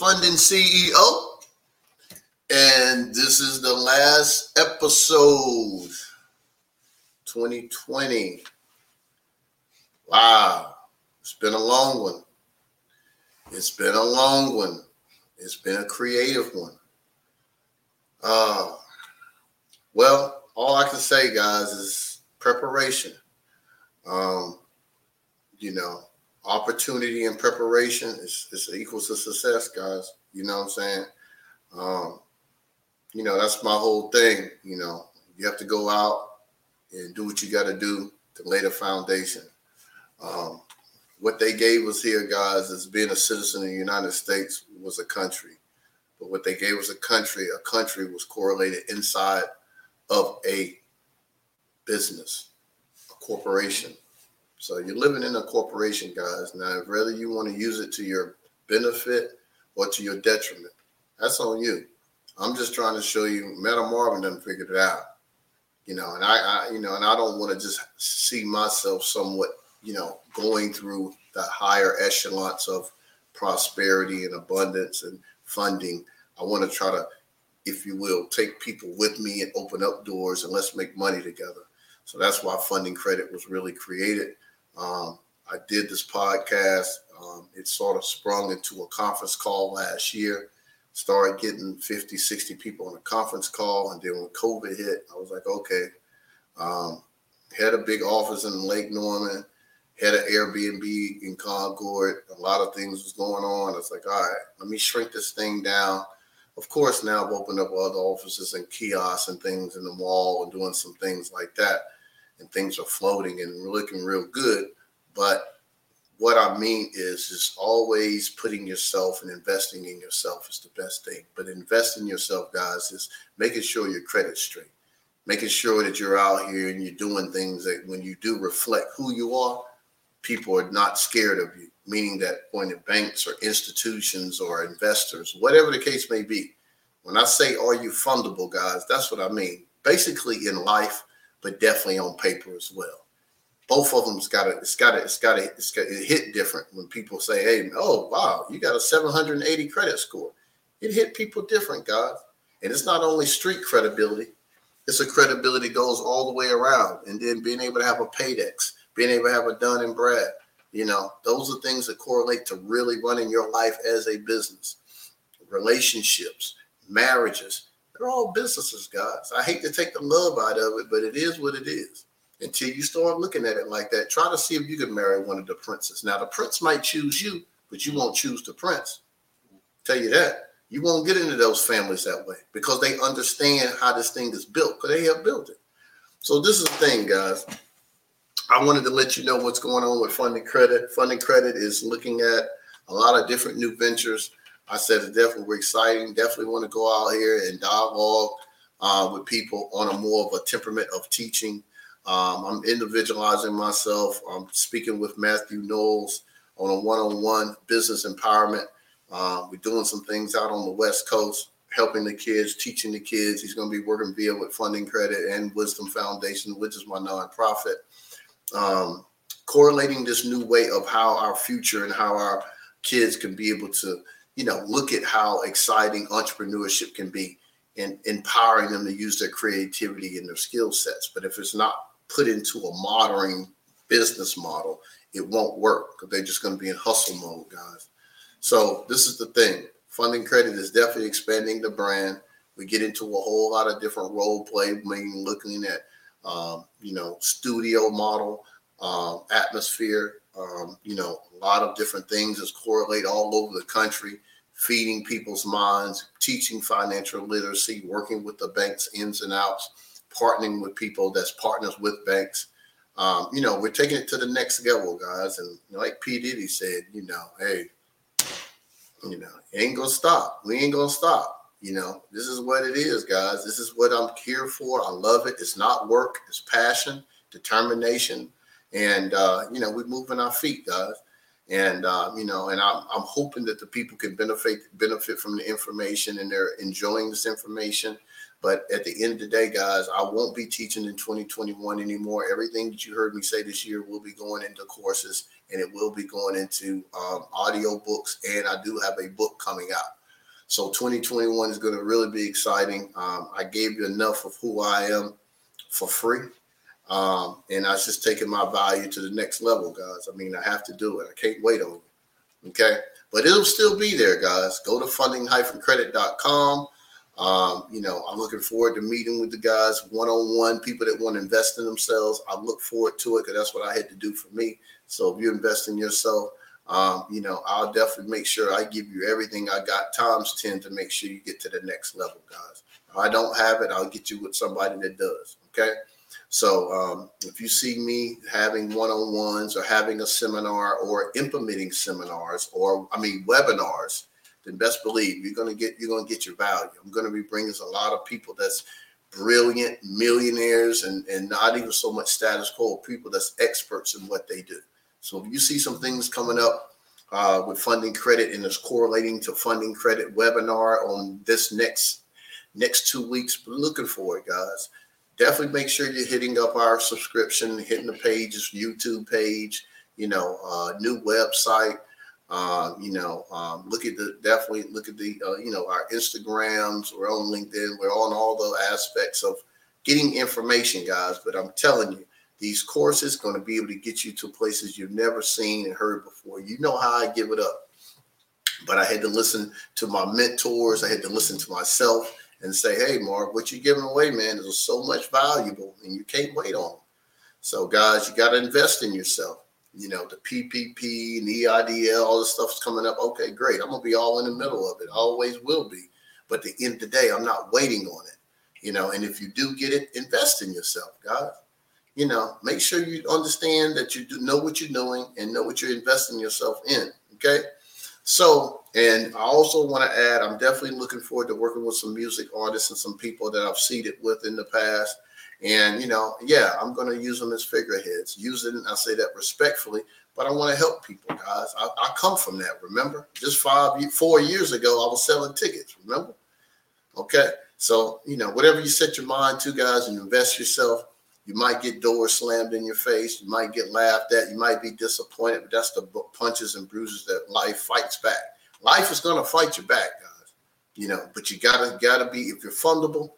Funding CEO. And this is the last episode 2020. Wow. It's been a long one. It's been a long one. It's been a creative one. Uh, well, all I can say, guys, is preparation. Um, you know, opportunity and preparation is, is equals to success, guys. You know what I'm saying? Um, you know, that's my whole thing. You know, you have to go out and do what you got to do to lay the foundation. Um, what they gave us here, guys, is being a citizen of the United States was a country. But what they gave us a country, a country was correlated inside of a business, a corporation. So you're living in a corporation, guys. Now, whether you want to use it to your benefit or to your detriment, that's on you. I'm just trying to show you. Meta Marvin done figured it out, you know. And I, I you know, and I don't want to just see myself somewhat, you know, going through the higher echelons of prosperity and abundance and funding. I want to try to, if you will, take people with me and open up doors and let's make money together. So that's why funding credit was really created. Um, I did this podcast. Um, it sort of sprung into a conference call last year started getting 50, 60 people on a conference call. And then when COVID hit, I was like, okay. Um, had a big office in Lake Norman, had an Airbnb in Concord. A lot of things was going on. I was like, all right, let me shrink this thing down. Of course, now I've opened up other offices and kiosks and things in the mall and doing some things like that. And things are floating and looking real good. But what I mean is just always putting yourself and investing in yourself is the best thing. But invest in yourself, guys, is making sure your credit's straight, making sure that you're out here and you're doing things that when you do reflect who you are, people are not scared of you. Meaning that when banks or institutions or investors, whatever the case may be, when I say are you fundable, guys, that's what I mean. Basically in life, but definitely on paper as well. Both of them's got to it's got to it's got to it's got to hit different when people say hey oh wow you got a 780 credit score. It hit people different guys and it's not only street credibility it's a credibility goes all the way around. And then being able to have a paydex being able to have a Dun and Brad you know those are things that correlate to really running your life as a business relationships marriages they're all businesses guys i hate to take the love out of it but it is what it is until you start looking at it like that. Try to see if you can marry one of the princes. Now, the prince might choose you, but you won't choose the prince. Tell you that. You won't get into those families that way because they understand how this thing is built because they have built it. So, this is the thing, guys. I wanted to let you know what's going on with funding credit. Funding credit is looking at a lot of different new ventures. I said it's definitely exciting. Definitely want to go out here and dialogue uh, with people on a more of a temperament of teaching um, I'm individualizing myself. I'm speaking with Matthew Knowles on a one-on-one business empowerment. Uh, we're doing some things out on the West Coast, helping the kids, teaching the kids. He's going to be working via with Funding Credit and Wisdom Foundation, which is my nonprofit. Um, correlating this new way of how our future and how our kids can be able to, you know, look at how exciting entrepreneurship can be and empowering them to use their creativity and their skill sets. But if it's not put into a modern business model, it won't work because they're just going to be in hustle mode, guys. So this is the thing. Funding credit is definitely expanding the brand. We get into a whole lot of different role play, meaning looking at um, you know studio model, um, atmosphere. Um, you know, a lot of different things that correlate all over the country, feeding people's minds, teaching financial literacy, working with the banks ins and outs partnering with people that's partners with banks. Um, you know, we're taking it to the next level, guys. And like P. Diddy said, you know, hey, you know, ain't gonna stop. We ain't gonna stop. You know, this is what it is, guys. This is what I'm here for. I love it. It's not work, it's passion, determination. And uh, you know, we're moving our feet, guys. and uh, you know, and I'm, I'm hoping that the people can benefit benefit from the information and they're enjoying this information. But at the end of the day, guys, I won't be teaching in 2021 anymore. Everything that you heard me say this year will be going into courses and it will be going into um, audio books. And I do have a book coming out. So 2021 is going to really be exciting. Um, I gave you enough of who I am for free. Um, and I just taking my value to the next level, guys. I mean, I have to do it. I can't wait on you. Okay. But it'll still be there, guys. Go to funding-credit.com. Um, you know, I'm looking forward to meeting with the guys one on one, people that want to invest in themselves. I look forward to it because that's what I had to do for me. So if you invest in yourself, um, you know, I'll definitely make sure I give you everything I got times 10 to make sure you get to the next level, guys. If I don't have it, I'll get you with somebody that does. Okay. So um, if you see me having one on ones or having a seminar or implementing seminars or, I mean, webinars, then best believe you're gonna get you're gonna get your value. I'm gonna be bringing a lot of people that's brilliant millionaires and and not even so much status quo people that's experts in what they do. So if you see some things coming up uh, with funding credit and it's correlating to funding credit webinar on this next next two weeks, looking for it, guys. Definitely make sure you're hitting up our subscription, hitting the pages, YouTube page, you know, uh, new website uh, you know, um, look at the definitely look at the uh, you know our Instagrams. We're on LinkedIn. We're on all the aspects of getting information, guys. But I'm telling you, these courses going to be able to get you to places you've never seen and heard before. You know how I give it up, but I had to listen to my mentors. I had to listen to myself and say, "Hey, Mark, what you're giving away, man, is so much valuable, and you can't wait on." So, guys, you got to invest in yourself you know, the PPP and the EIDL, all the stuff's coming up. Okay, great. I'm gonna be all in the middle of it. I always will be. But at the end of the day, I'm not waiting on it. You know, and if you do get it, invest in yourself, guys. You know, make sure you understand that you do know what you're doing and know what you're investing yourself in. Okay. So, and I also want to add, I'm definitely looking forward to working with some music artists and some people that I've seated with in the past and, you know, yeah, I'm going to use them as figureheads. Use it, I say that respectfully, but I want to help people, guys. I, I, come from that, remember? Just five, four years ago, I was selling tickets, remember? Okay. So, you know, whatever you set your mind to, guys, and invest yourself, you might get doors slammed in your face. You might get laughed at. You might be disappointed, but that's the punches and bruises that life fights back. Life is going to fight you back, guys. You know, but you gotta gotta be if you're fundable,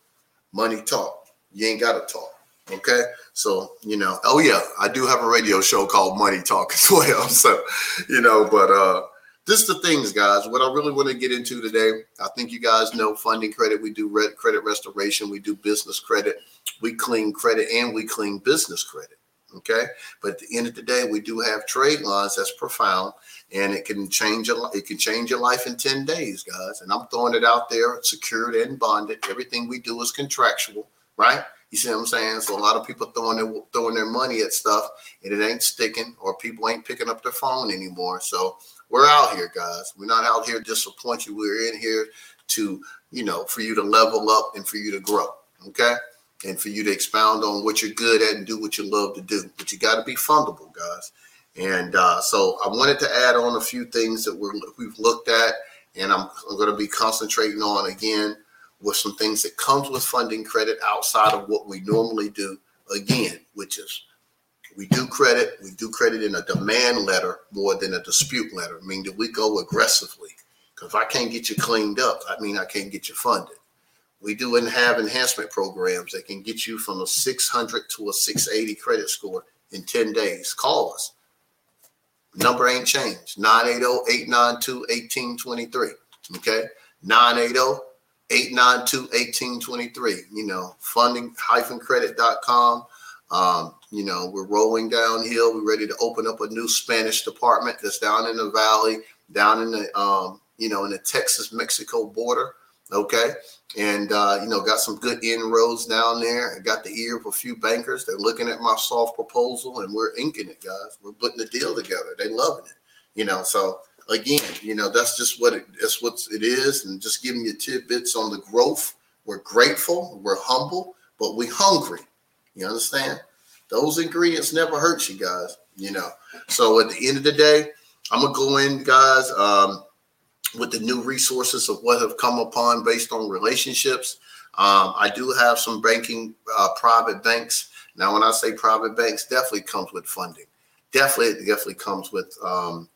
money talk you ain't got to talk. Okay. So, you know, oh yeah, I do have a radio show called Money Talk as well. So, you know, but uh this the things, guys. What I really want to get into today, I think you guys know funding credit. We do red credit restoration, we do business credit, we clean credit, and we clean business credit. Okay. But at the end of the day, we do have trade lines that's profound and it can change a it can change your life in 10 days, guys. And I'm throwing it out there, secured and bonded. Everything we do is contractual right? You see what I'm saying? So a lot of people throwing their throwing their money at stuff and it ain't sticking, or people ain't picking up their phone anymore. So we're out here, guys. We're not out here to disappoint you. We're in here to, you know, for you to level up and for you to grow. Okay. And for you to expound on what you're good at and do what you love to do. But you got to be fundable, guys. And uh, so I wanted to add on a few things that we're, we've looked at, and I'm, I'm going to be concentrating on again with some things that comes with funding credit outside of what we normally do again, which is we do credit, we do credit in a demand letter more than a dispute letter, I mean that we go aggressively. Because if I can't get you cleaned up, I mean I can't get you funded. We do have enhancement programs that can get you from a 600 to a 680 credit score in 10 days. Call us. Number ain't changed. 980-892-1823. Okay. 980 892-1823. You know, funding-credit.com. Um, you know, we're rolling downhill. We're ready to open up a new Spanish department that's down in the valley, down in the um, you know, in the Texas-Mexico border. Okay. And uh, you know, got some good inroads down there. I got the ear of a few bankers. They're looking at my soft proposal and we're inking it, guys. We're putting the deal together. They're loving it. You know, so again, you know, that's just what it, that's what it is, and just giving you tidbits on the growth. We're grateful, we're humble, but we hungry. You understand? Those ingredients never hurt you guys. You know. So at the end of the day, I'm gonna go in, guys, um, with the new resources of what have come upon based on relationships. Um, I do have some banking, uh, private banks. Now, when I say private banks, definitely comes with funding. Definitely, definitely comes with um,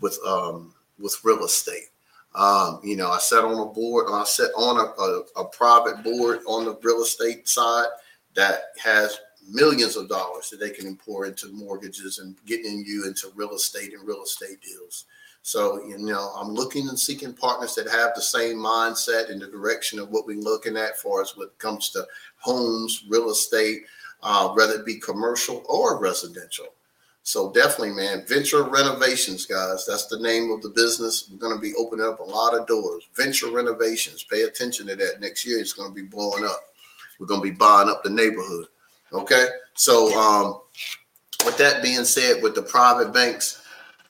with um, with real estate. Um, you know, I sat on a board, I sat on a, a, a, private board on the real estate side that has millions of dollars that they can pour into mortgages and getting you into real estate and real estate deals. So, you know, I'm looking and seeking partners that have the same mindset in the direction of what we're looking at for us when it comes to homes, real estate, uh, whether it be commercial or residential. So definitely, man, Venture Renovations, guys. That's the name of the business. We're going to be opening up a lot of doors. Venture Renovations. Pay attention to that. Next year, it's going to be blowing up. We're going to be buying up the neighborhood. Okay. So, um, with that being said, with the private banks,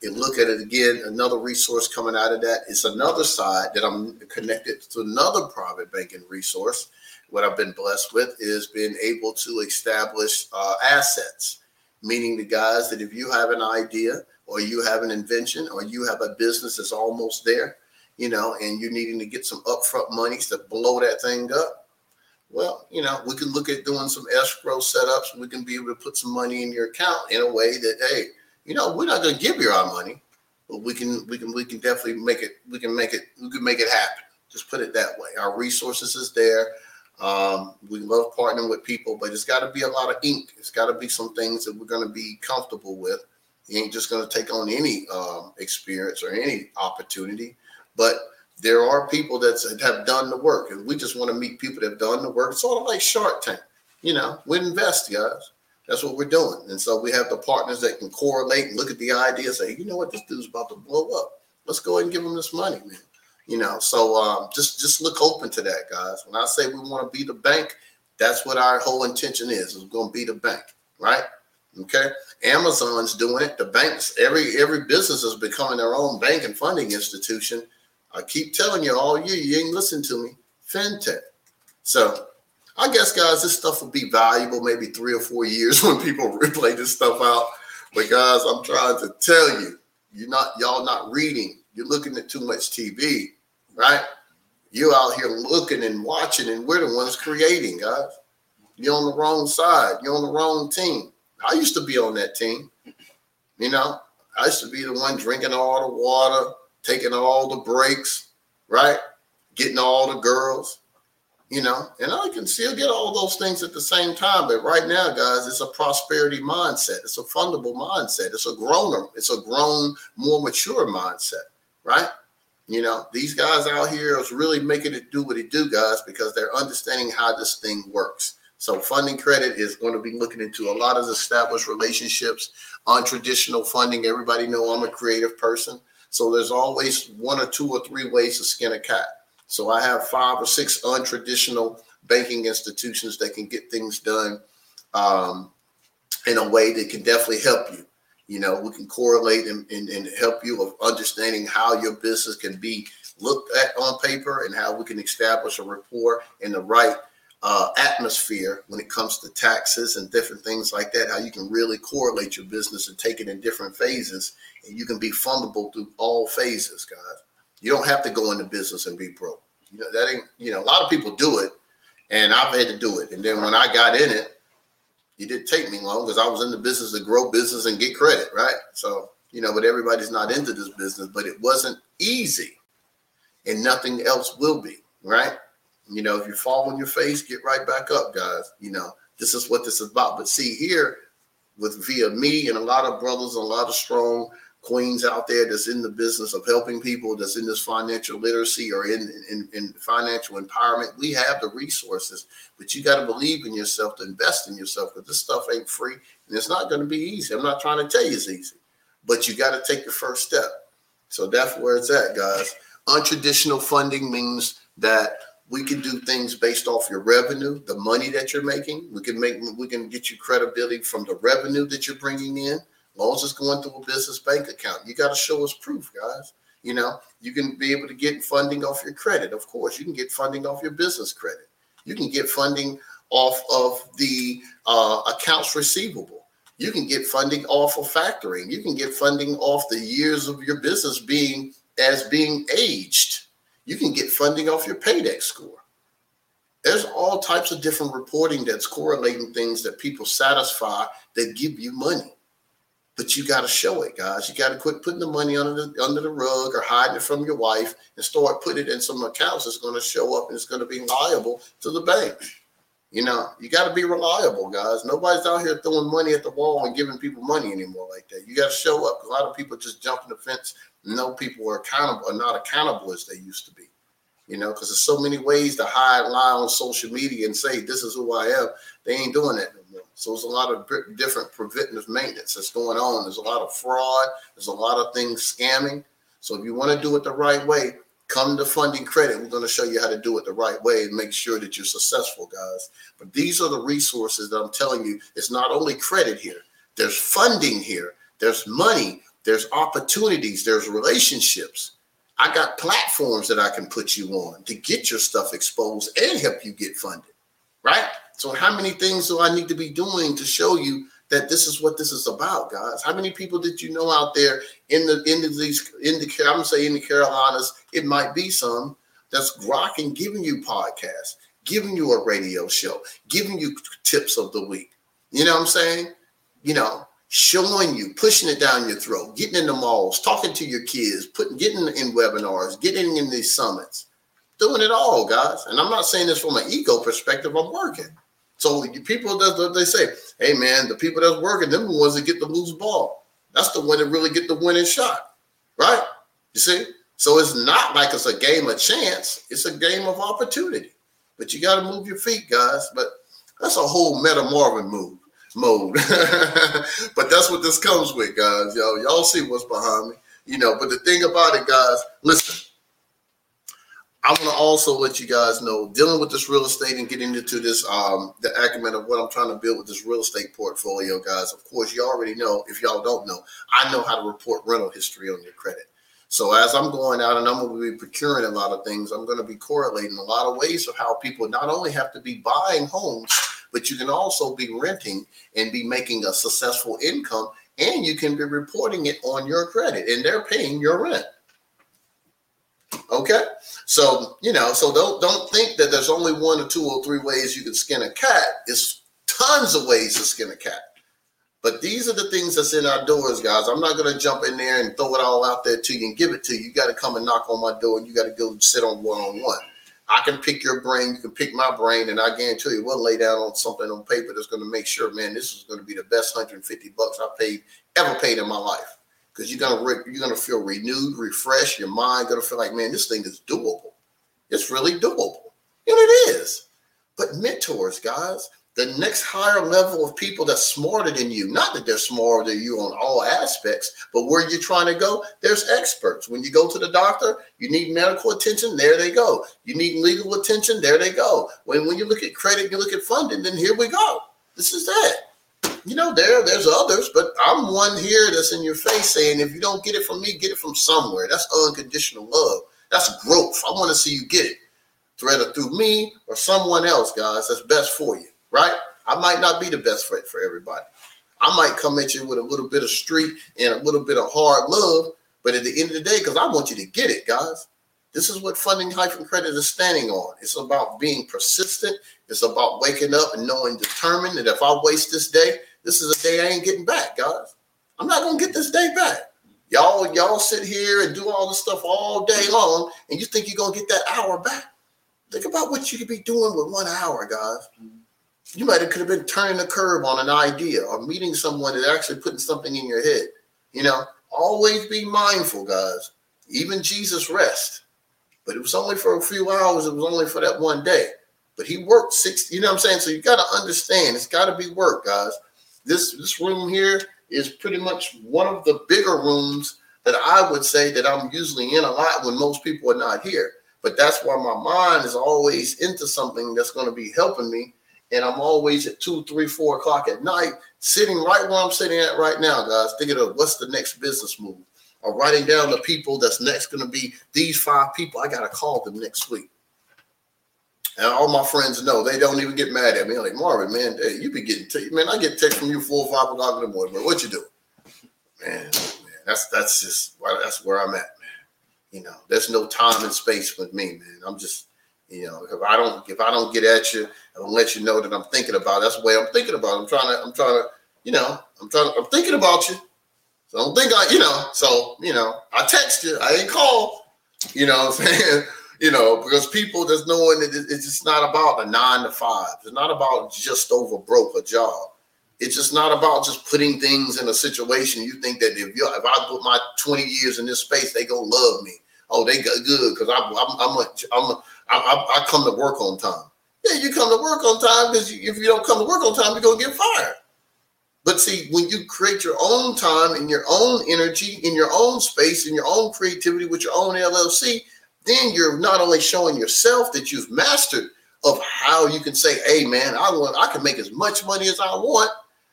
and look at it again, another resource coming out of that is another side that I'm connected to another private banking resource. What I've been blessed with is being able to establish uh, assets meaning the guys that if you have an idea or you have an invention or you have a business that's almost there, you know, and you're needing to get some upfront monies to blow that thing up, well, you know, we can look at doing some escrow setups. We can be able to put some money in your account in a way that, hey, you know, we're not going to give you our money, but we can, we can, we can definitely make it. We can make it. We can make it happen. Just put it that way. Our resources is there. Um, we love partnering with people, but it's got to be a lot of ink. It's got to be some things that we're going to be comfortable with. You ain't just going to take on any um, experience or any opportunity, but there are people that have done the work, and we just want to meet people that have done the work. It's sort of like Shark Tank, you know. We invest, guys. That's what we're doing, and so we have the partners that can correlate and look at the idea, and say, you know what, this dude's about to blow up. Let's go ahead and give him this money, man. You know, so um, just just look open to that, guys. When I say we want to be the bank, that's what our whole intention is. Is we're going to be the bank, right? Okay. Amazon's doing it. The banks, every every business is becoming their own bank and funding institution. I keep telling you all year, you ain't listen to me. FinTech. So I guess, guys, this stuff will be valuable maybe three or four years when people replay this stuff out. But guys, I'm trying to tell you, you're not y'all not reading. You're looking at too much TV right? You out here looking and watching, and we're the ones creating, guys. You're on the wrong side. You're on the wrong team. I used to be on that team. You know, I used to be the one drinking all the water, taking all the breaks, right? Getting all the girls, you know, and I can still get all those things at the same time. But right now, guys, it's a prosperity mindset. It's a fundable mindset. It's a grown, it's a grown, more mature mindset, right? You know, these guys out here is really making it do what it do, guys, because they're understanding how this thing works. So funding credit is going to be looking into a lot of established relationships, untraditional funding. Everybody know I'm a creative person. So there's always one or two or three ways to skin a cat. So I have five or six untraditional banking institutions that can get things done um, in a way that can definitely help you. You know, we can correlate and, and, and help you of understanding how your business can be looked at on paper and how we can establish a rapport in the right uh, atmosphere when it comes to taxes and different things like that. How you can really correlate your business and take it in different phases, and you can be fundable through all phases, guys. You don't have to go into business and be broke. You know that ain't. You know, a lot of people do it, and I've had to do it. And then when I got in it, it didn't take me long because I was in the business to grow business and get credit, right? So, you know, but everybody's not into this business, but it wasn't easy and nothing else will be, right? You know, if you fall on your face, get right back up, guys. You know, this is what this is about. But see, here with via me and a lot of brothers, a lot of strong queens out there that's in the business of helping people, that's in this financial literacy or in, in, in financial empowerment. We have the resources, but you got to believe in yourself to invest in yourself because this stuff ain't free and it's not going to be easy. I'm not trying to tell you it's easy, but you got to take the first step. So that's where it's at, guys. Untraditional funding means that we can do things based off your revenue, the money that you're making. We can make we can get you credibility from the revenue that you're bringing in long is going through a business bank account. You got to show us proof, guys. You know, you can be able to get funding off your credit. Of course, you can get funding off your business credit. You can get funding off of the uh, accounts receivable. You can get funding off of factoring. You can get funding off the years of your business being as being aged. You can get funding off your paydex score. There's all types of different reporting that's correlating things that people satisfy that give you money. But you got to show it, guys. You got to quit putting the money under the under the rug or hiding it from your wife and start putting it in some accounts that's going to show up and it's going to be liable to the bank. You know, you got to be reliable, guys. Nobody's out here throwing money at the wall and giving people money anymore like that. You got to show up. A lot of people just jumping the fence. No people are accountable, are not accountable as they used to be. You know, because there's so many ways to hide, lie on social media and say this is who I am. They ain't doing that no more. So there's a lot of different preventative maintenance that's going on. There's a lot of fraud. There's a lot of things scamming. So if you want to do it the right way, Come to funding credit. We're going to show you how to do it the right way and make sure that you're successful, guys. But these are the resources that I'm telling you. It's not only credit here, there's funding here, there's money, there's opportunities, there's relationships. I got platforms that I can put you on to get your stuff exposed and help you get funded, right? So, how many things do I need to be doing to show you that this is what this is about, guys. How many people did you know out there in the in these in the I'm gonna say in the Carolinas? It might be some that's rocking, giving you podcasts, giving you a radio show, giving you tips of the week. You know what I'm saying? You know, showing you, pushing it down your throat, getting in the malls, talking to your kids, putting getting in webinars, getting in these summits, doing it all, guys. And I'm not saying this from an ego perspective. I'm working. So people that they say, hey man, the people that's working, them the ones that get the loose ball. That's the one that really get the winning shot, right? You see? So it's not like it's a game of chance, it's a game of opportunity. But you got to move your feet, guys. But that's a whole meta Marvin move mode. but that's what this comes with, guys. Yo, y'all see what's behind me. You know, but the thing about it, guys, listen, I want to also let you guys know dealing with this real estate and getting into this um the acumen of what I'm trying to build with this real estate portfolio, guys. Of course, you already know. If y'all don't know, I know how to report rental history on your credit. So as I'm going out and I'm going to be procuring a lot of things, I'm going to be correlating a lot of ways of how people not only have to be buying homes, but you can also be renting and be making a successful income, and you can be reporting it on your credit, and they're paying your rent. Okay, so you know, so don't don't think that there's only one or two or three ways you can skin a cat. It's tons of ways to skin a cat. But these are the things that's in our doors, guys. I'm not going to jump in there and throw it all out there to you and give it to you. You got to come and knock on my door and you got to go sit on one on one. I can pick your brain, you can pick my brain, and I guarantee you we'll lay down on something on paper that's going to make sure, man, this is going to be the best 150 bucks I paid ever paid in my life because you're gonna re- you're gonna feel renewed, refreshed. Your mind gonna feel like, man, this thing is doable. It's really doable, and it is. But mentors, guys, the next higher level of people that's smarter than you. Not that they're smarter than you on all aspects, but where you're trying to go, there's experts. When you go to the doctor, you need medical attention, there they go. You need legal attention, there they go. When when you look at credit, you look at funding, then here we go. This is that you know, there there's others, but I'm one here that's in your face saying, if you don't get it from me, get it from somewhere. That's unconditional love. That's growth. I want to see you get it, whether through me or someone else, guys. That's best for you, right? I might not be the best fit for everybody. I might come at you with a little bit of street and a little bit of hard love, but at the end of the day, because I want you to get it, guys. This is what funding hyphen credit is standing on. It's about being persistent. It's about waking up and knowing determined that if I waste this day, this is a day I ain't getting back, guys. I'm not gonna get this day back. Y'all, y'all sit here and do all this stuff all day long, and you think you're gonna get that hour back. Think about what you could be doing with one hour, guys. Mm-hmm. You might have could have been turning the curve on an idea or meeting someone that actually putting something in your head. You know, always be mindful, guys. Even Jesus rest. But it was only for a few hours. It was only for that one day. But he worked six. You know what I'm saying? So you got to understand. It's got to be work, guys. This this room here is pretty much one of the bigger rooms that I would say that I'm usually in a lot when most people are not here. But that's why my mind is always into something that's going to be helping me. And I'm always at two, three, four o'clock at night, sitting right where I'm sitting at right now, guys, thinking of what's the next business move I'm writing down the people that's next going to be these five people. I got to call them next week. And all my friends know they don't even get mad at me. I'm like Marvin, man, hey, you be getting t- man. I get text from you four or five o'clock in the morning. What you do, man? Man, that's that's just that's where I'm at, man. You know, there's no time and space with me, man. I'm just, you know, if I don't if I don't get at you, I don't let you know that I'm thinking about. It. That's the way I'm thinking about. It. I'm trying to I'm trying to, you know, I'm trying. To, I'm thinking about you. So I don't think I, you know, so you know, I text you, I ain't call. You know what I'm saying? you know, because people just knowing that it's just not about a nine to five. It's not about just over broke a job. It's just not about just putting things in a situation. You think that if you if I put my 20 years in this space, they gonna love me. Oh, they got good because I'm I'm I'm a, I'm a, I, I come to work on time. Yeah, you come to work on time because if you don't come to work on time, you're gonna get fired. But see, when you create your own time and your own energy in your own space and your own creativity with your own LLC, then you're not only showing yourself that you've mastered of how you can say, hey man, I want I can make as much money as I want,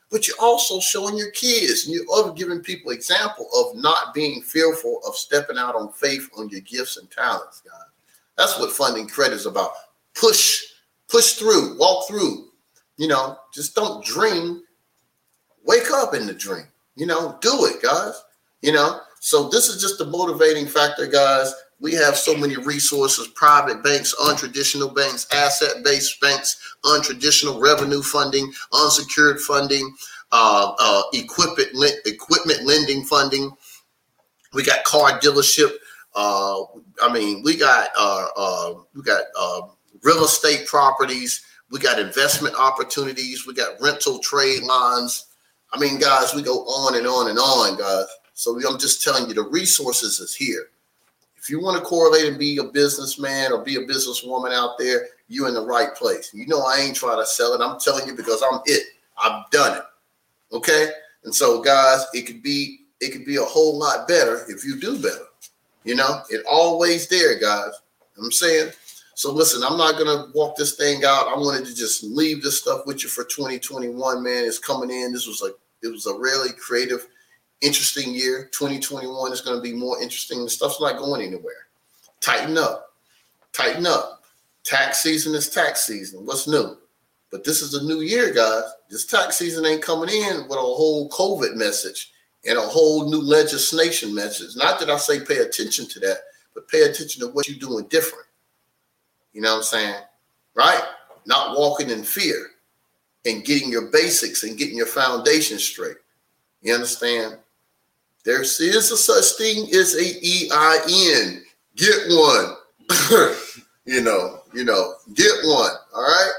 but you're also showing your kids and you're giving people example of not being fearful of stepping out on faith on your gifts and talents, guys. That's what funding credit is about. Push, push through, walk through. You know, just don't dream. Wake up in the dream. You know, do it, guys. You know, so this is just the motivating factor, guys we have so many resources private banks, untraditional banks, asset based banks, untraditional revenue funding, unsecured funding, uh, uh, equipment, equipment lending funding. We got car dealership. Uh, I mean, we got uh, uh, we got uh, real estate properties. We got investment opportunities. We got rental trade lines. I mean, guys, we go on and on and on, guys. So I'm just telling you, the resources is here. If you want to correlate and be a businessman or be a businesswoman out there, you're in the right place. You know, I ain't trying to sell it. I'm telling you because I'm it. I've done it. Okay. And so, guys, it could be it could be a whole lot better if you do better. You know, it always there, guys. I'm saying. So listen, I'm not gonna walk this thing out. I wanted to just leave this stuff with you for 2021, man. It's coming in. This was like it was a really creative interesting year. 2021 is to be more interesting. The stuff's not going anywhere. Tighten up. Tighten up. Tax season is tax season. What's new? But this is a new year, guys. This tax season ain't coming in with a whole COVID message and a whole new legislation message. Not that I say pay attention to that, but pay attention to what you're doing different. You know what I'm saying? Right? Not walking in fear and getting your basics and getting your foundation straight. You understand? There is a such thing as a EIN. Get one. you know, you know, get one. All right.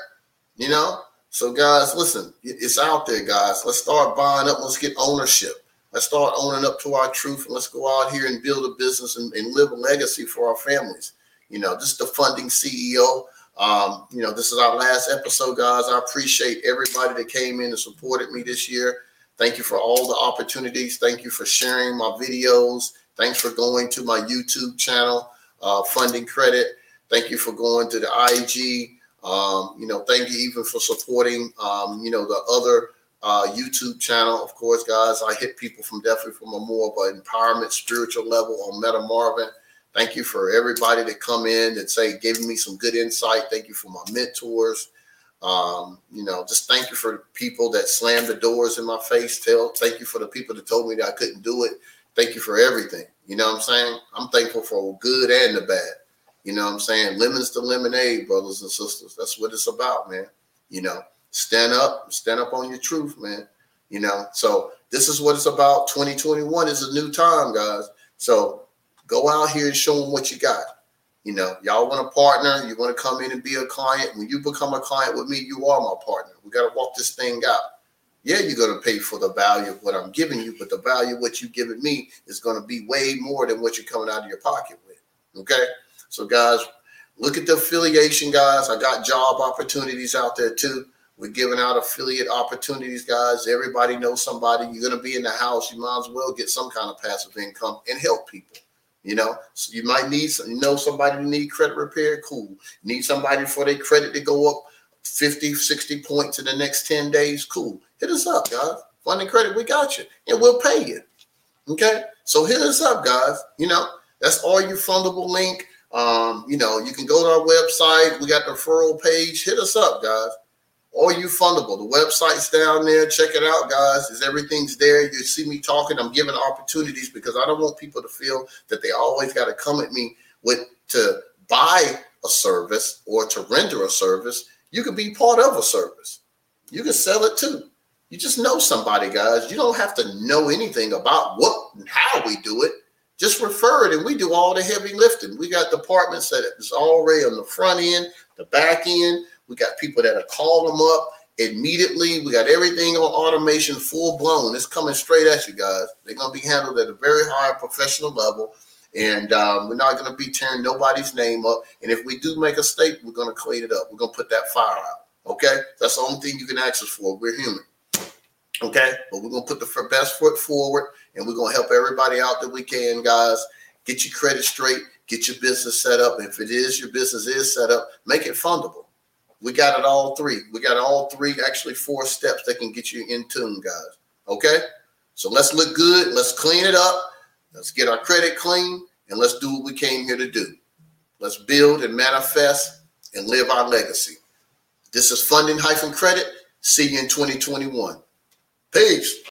You know, so guys, listen, it's out there, guys. Let's start buying up. Let's get ownership. Let's start owning up to our truth and let's go out here and build a business and, and live a legacy for our families. You know, this is the funding CEO. Um, you know, this is our last episode, guys. I appreciate everybody that came in and supported me this year. Thank you for all the opportunities. Thank you for sharing my videos. Thanks for going to my YouTube channel, uh, Funding Credit. Thank you for going to the IG. Um, you know, thank you even for supporting, um, you know, the other uh, YouTube channel. Of course, guys, I hit people from definitely from a more of an empowerment spiritual level on Meta Marvin. Thank you for everybody that come in and say, giving me some good insight. Thank you for my mentors. Um, you know, just thank you for people that slammed the doors in my face. Tell, thank you for the people that told me that I couldn't do it. Thank you for everything. You know what I'm saying? I'm thankful for good and the bad. You know what I'm saying? Lemons to lemonade, brothers and sisters. That's what it's about, man. You know, stand up, stand up on your truth, man. You know, so this is what it's about. 2021 is a new time, guys. So go out here and show them what you got. You know, y'all want to partner, you want to come in and be a client. When you become a client with me, you are my partner. We got to walk this thing out. Yeah, you're going to pay for the value of what I'm giving you, but the value of what you're giving me is going to be way more than what you're coming out of your pocket with. Okay. So, guys, look at the affiliation, guys. I got job opportunities out there too. We're giving out affiliate opportunities, guys. Everybody knows somebody. You're going to be in the house. You might as well get some kind of passive income and help people. You know, so you might need some, you know somebody to need credit repair. Cool. Need somebody for their credit to go up 50, 60 points in the next 10 days. Cool. Hit us up, guys. Funding credit, we got you. And we'll pay you. Okay. So hit us up, guys. You know, that's all your fundable link. Um, you know, you can go to our website. We got the referral page. Hit us up, guys. Or you fundable. The website's down there. Check it out, guys. Is everything's there. You see me talking. I'm giving opportunities because I don't want people to feel that they always got to come at me with to buy a service or to render a service. You can be part of a service. You can sell it too. You just know somebody, guys. You don't have to know anything about what and how we do it. Just refer it, and we do all the heavy lifting. We got departments that is already on the front end, the back end. We got people that are call them up immediately. We got everything on automation, full blown. It's coming straight at you guys. They're gonna be handled at a very high professional level, and um, we're not gonna be tearing nobody's name up. And if we do make a mistake, we're gonna clean it up. We're gonna put that fire out. Okay, that's the only thing you can ask us for. We're human. Okay, but we're gonna put the best foot forward, and we're gonna help everybody out that we can, guys. Get your credit straight, get your business set up. If it is your business is set up, make it fundable. We got it all three. We got all three, actually four steps that can get you in tune, guys. Okay, so let's look good. Let's clean it up. Let's get our credit clean, and let's do what we came here to do. Let's build and manifest and live our legacy. This is funding hyphen credit. See you in 2021. Peace.